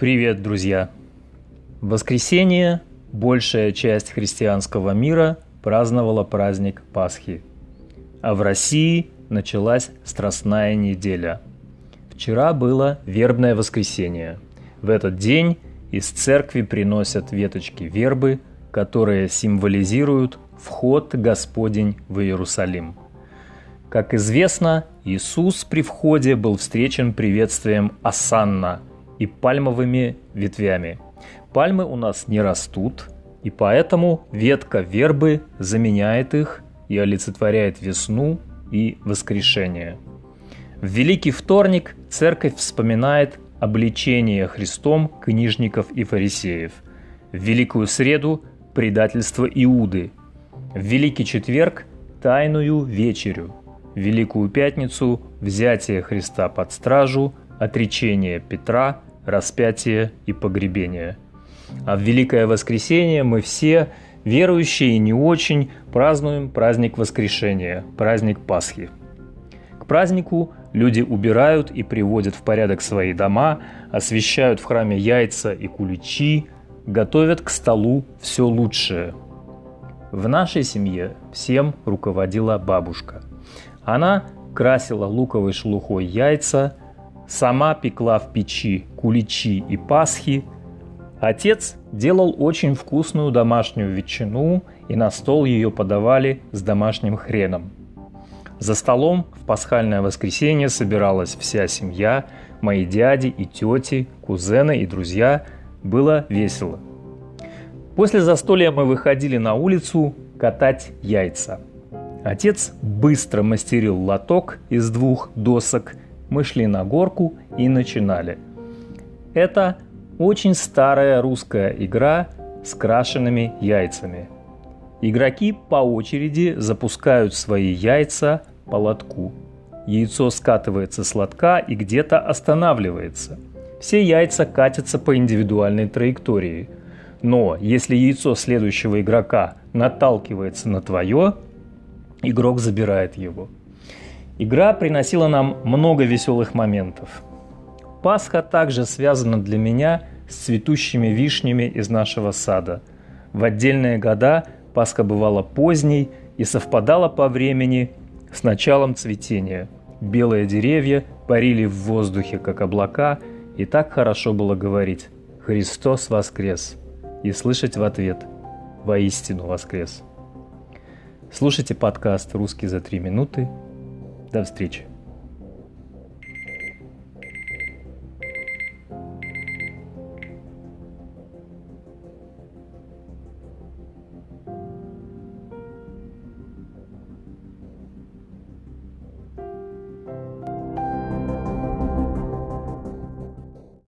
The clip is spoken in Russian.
Привет, друзья! Воскресенье большая часть христианского мира праздновала праздник Пасхи, а в России началась Страстная неделя. Вчера было вербное воскресенье. В этот день из церкви приносят веточки вербы, которые символизируют вход Господень в Иерусалим. Как известно, Иисус при входе был встречен приветствием «Асанна», и пальмовыми ветвями. Пальмы у нас не растут, и поэтому ветка вербы заменяет их и олицетворяет весну и воскрешение. В Великий вторник церковь вспоминает обличение Христом книжников и фарисеев. В Великую среду – предательство Иуды. В Великий четверг – тайную вечерю. В Великую пятницу – взятие Христа под стражу, отречение Петра – распятие и погребение. А в Великое Воскресенье мы все, верующие и не очень, празднуем праздник Воскрешения, праздник Пасхи. К празднику люди убирают и приводят в порядок свои дома, освещают в храме яйца и куличи, готовят к столу все лучшее. В нашей семье всем руководила бабушка. Она красила луковой шелухой яйца, сама пекла в печи куличи и пасхи. Отец делал очень вкусную домашнюю ветчину, и на стол ее подавали с домашним хреном. За столом в пасхальное воскресенье собиралась вся семья, мои дяди и тети, кузены и друзья. Было весело. После застолья мы выходили на улицу катать яйца. Отец быстро мастерил лоток из двух досок – мы шли на горку и начинали. Это очень старая русская игра с крашенными яйцами. Игроки по очереди запускают свои яйца по лотку. Яйцо скатывается с лотка и где-то останавливается. Все яйца катятся по индивидуальной траектории. Но если яйцо следующего игрока наталкивается на твое, игрок забирает его – Игра приносила нам много веселых моментов. Пасха также связана для меня с цветущими вишнями из нашего сада. В отдельные года Пасха бывала поздней и совпадала по времени с началом цветения. Белые деревья парили в воздухе, как облака, и так хорошо было говорить «Христос воскрес!» и слышать в ответ «Воистину воскрес!» Слушайте подкаст «Русский за три минуты» До встречи.